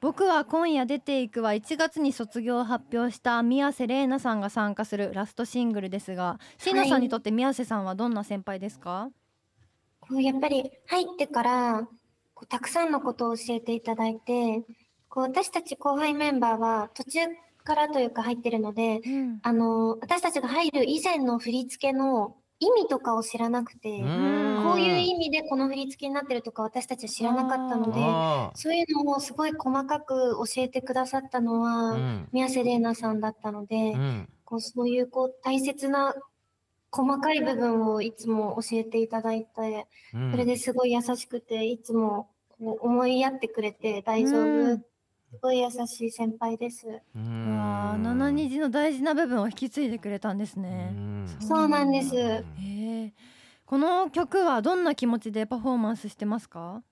僕は今夜出ていくは1月に卒業を発表した宮瀬玲奈さんが参加するラストシングルですが椎名さんにとって宮瀬さんはどんな先輩ですか、こうやっぱり入ってからこうたくさんのことを教えていただいてこう私たち後輩メンバーは途中からというか入ってるのでうん。あの私たちが入る以前の振り付けの意味とかを知らなくてうん。こういう意味でこの振り付けになってるとか私たちは知らなかったのであそういうのをすごい細かく教えてくださったのーは、うん。宮瀬玲奈さんだったので、うん。こうそういうこう大切な細かい部分をいつも教えていただいて、うん。それですごい優しくていつもこう思いやってくれて大丈夫、うんすごい優しい先輩です。ううわあ七虹の大事な部分を引き継いでくれたんですね。うん。そうなんです。へえこの曲はどんな気持ちでパフォーマンスしてますか？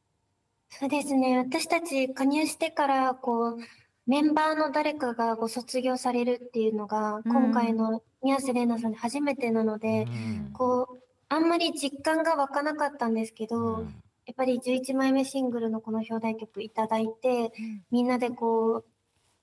そうですね。私たち加入してからこうメンバーの誰かがご卒業されるっていうのが、うん。今回の宮瀬玲奈さんで初めてなので、うん。こうあんまり実感が湧かなかったんですけど、うんやっぱり11枚目シングルのこの表題曲いただいてみんなでこう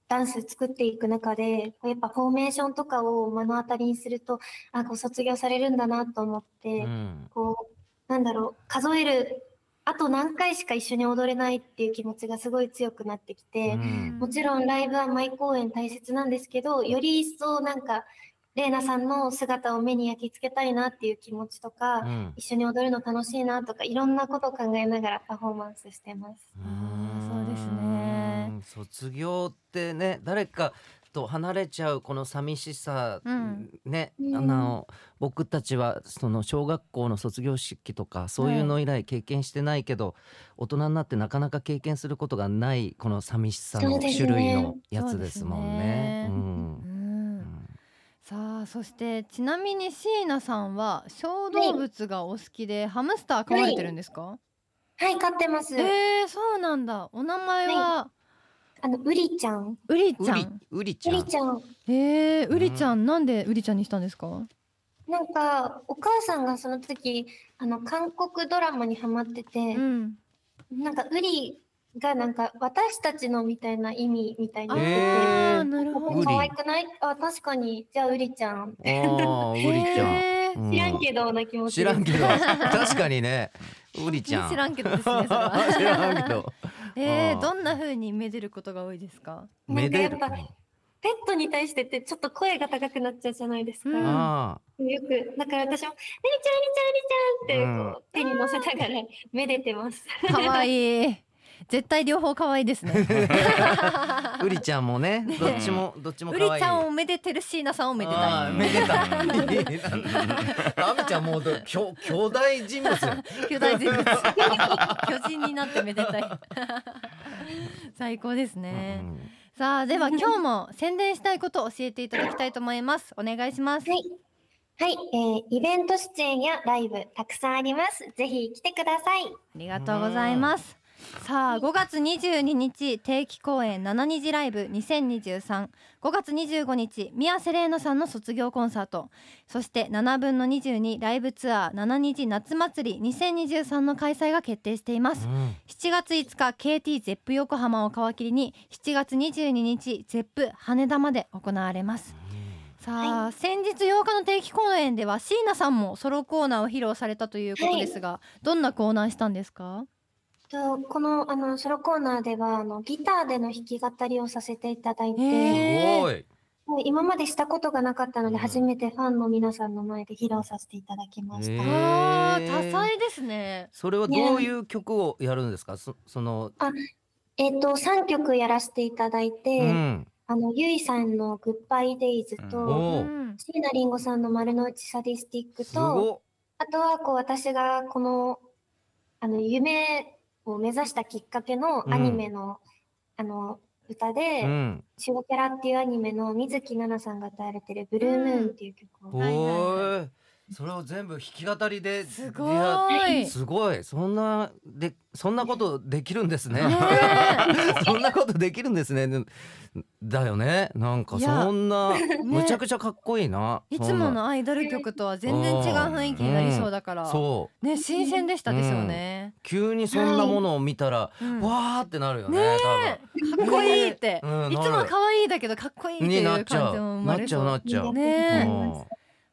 ダンス作っていく中でやっぱフォーメーションとかを目の当たりにするとあご卒業されるんだなと思って、うん。こうなんだろう数えるあと何回しか一緒に踊れないっていう気持ちがすごい強くなってきて、うん。もちろんライブは毎公演大切なんですけどより一層なんか玲奈さんの姿を目に焼き付けたいなっていう気持ちとか、うん。一緒に踊るの楽しいなとかいろんなことを考えながらパフォーマンスしてます。そうですね。うん卒業ってね誰かと離れちゃうこの寂しさ、うんね、うん。あの僕たちはその小学校の卒業式とかそういうの以来経験してないけど、大人になってなかなか経験することがないこの寂しさの種類のやつですもんね。そうねうんうんさあそしてちなみに椎名さんは小動物がお好きで、ハムスター飼われてるんですか、はい、飼ってます。えー、そうなんだ。お名前は、あの、うりちゃん。うりちゃん。ううりちゃん。りちゃん。えー、うりちゃん、なんでうりちゃんにしたんですか？なんか、お母さんがその時、あの、韓国ドラマにハマってて、うん。なんか、うりがなんか、私たちのみたいな意味みたいにあ言ってて、ーなるほど。可愛くない？あ、確かに。じゃあ、うりちゃん。あーうりちゃん、へー。うん。知らんけどな気持ち知らんけど。確かにね。うりちゃん。知らんけどですねそれは。知らんけど。えー、どんな風にめでることが多いですか？めでる。なんかやっペットに対してってちょっと声が高くなっちゃうじゃないですか。うん。あよく、だから私も、うりちゃん、うりちゃん、うりちゃんってこう、手に乗せながらめでてます。かわいい絶対両方かわいいですねーうりちゃんもねどっちもどっちもうり可愛いちゃんをめでてる椎名さんをめでたいめでたい。あみちゃんもうどきょ兄弟人物よ。巨大人物 巨人になってめでたい 最高ですね、さあでは今日も宣伝したいことを教えていただきたいと思いますお願いしますはい。はい、えー、イベント出演やライブたくさんあります。ぜひ来てください。ありがとうございます。さあ5月22日定期公演七虹ライブ20235月25日宮瀬玲奈さんの卒業コンサート。そして7分の22ライブツアー七虹夏祭り2023の開催が決定しています。うん。7月5日 KT ゼップ横浜を皮切りに7月22日ゼップ羽田まで行われます。さあ、先日8日の定期公演では椎名さんもソロコーナーを披露されたということですが、どんなコーナーしたんですか？とこのあのソロコーナーではあのギターでの弾き語りをさせていただいて、すごい。もう今までしたことがなかったので、うん初めてファンの皆さんの前で披露させていただきました。あー多彩ですね。それはどういう曲をやるんですか？そその。えっ、と3曲やらせていただいて、うん。あのゆいさんのグッバイデイズうんと、椎名林檎さんの丸の内サディスティックすと、ごあとはこう私がこのあの夢を目指したきっかけのアニメの、あの歌で、い。うん。シュゴキャラっていうアニメの水木奈々さんが歌われてるブルームーンっていう曲を、おはいはいーい。それを全部弾き語りですごやい。すごい。そんなでそんなことできるんですね。ね そんなことできるんですね。でだよね。なんかそんなむちゃくちゃかっこいいな、いつものアイドル曲とは全然違う雰囲気になりそうだから、そう。ね新鮮でしたですよね。急にそんなものを見たら、うんわーってなるよねかっこいいって、うんいつも可愛いだけどかっこいいっていうになっ感じも生まれそう。なっちゃうな。っちゃう、ね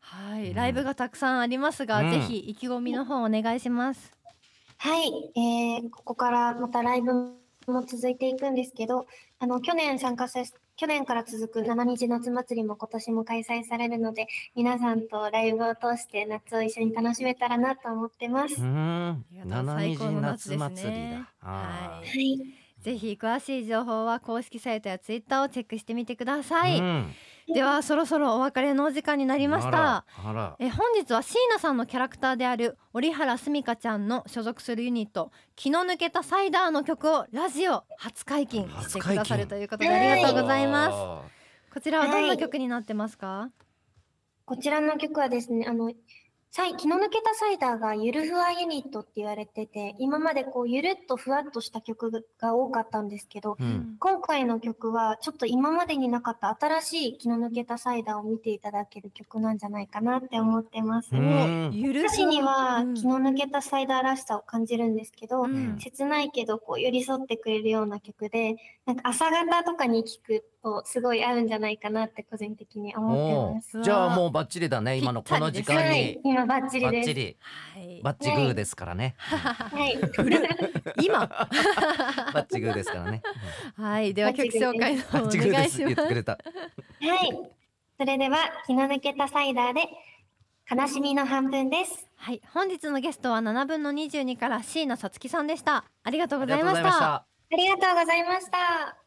はい、うん。ライブがたくさんありますが、うん。ぜひ意気込みの方お願いします。はい、えー、ここからまたライブも続いていくんですけど、あの去年参加させ去年から続く七日夏祭りも今年も開催されるので、皆さんとライブを通して夏を一緒に楽しめたらなと思ってます。うはん。ありがとう。七最高の日夏ですね。夏祭りだ、はいい、ぜひ詳しい情報は公式サイトやツイッターをチェックしてみてください。うんではそろそろお別れのお時間になりました。え本日は椎名さんのキャラクターである折原すみかちゃんの所属するユニット気の抜けたサイダーの曲をラジオ初解禁してくださるということでありがとうございます。こちらはどんな曲になってますか？こちらの曲はですね、あの、気の抜けたサイダーがゆるふわユニットって言われてて、今までこうゆるっとふわっとした曲が多かったんですけど、うん。今回の曲はちょっと今までになかった新しい気の抜けたサイダーを見ていただける曲なんじゃないかなって思ってます。歌詞にはうん。気の抜けたサイダーらしさを感じるんですけど、うん。切ないけどこう寄り添ってくれるような曲で、なんか朝方とかに聴くとすごい合うんじゃないかなって個人的に思っておます。ー。じゃあもうバッチリだね今のこの時間に。はい、今バッチリです。バッチリはい。バッチグーですからねはい。今 バッチグーですからねはいでは曲紹介のバ方おッチグーです願いします。言ってくれたはい。それでは気の抜けたサイダーで悲しみの半分です。はい本日のゲストは7分の22から椎名さつきさんでした。ありがとうございましありがとうございましたた。ありがとうございました。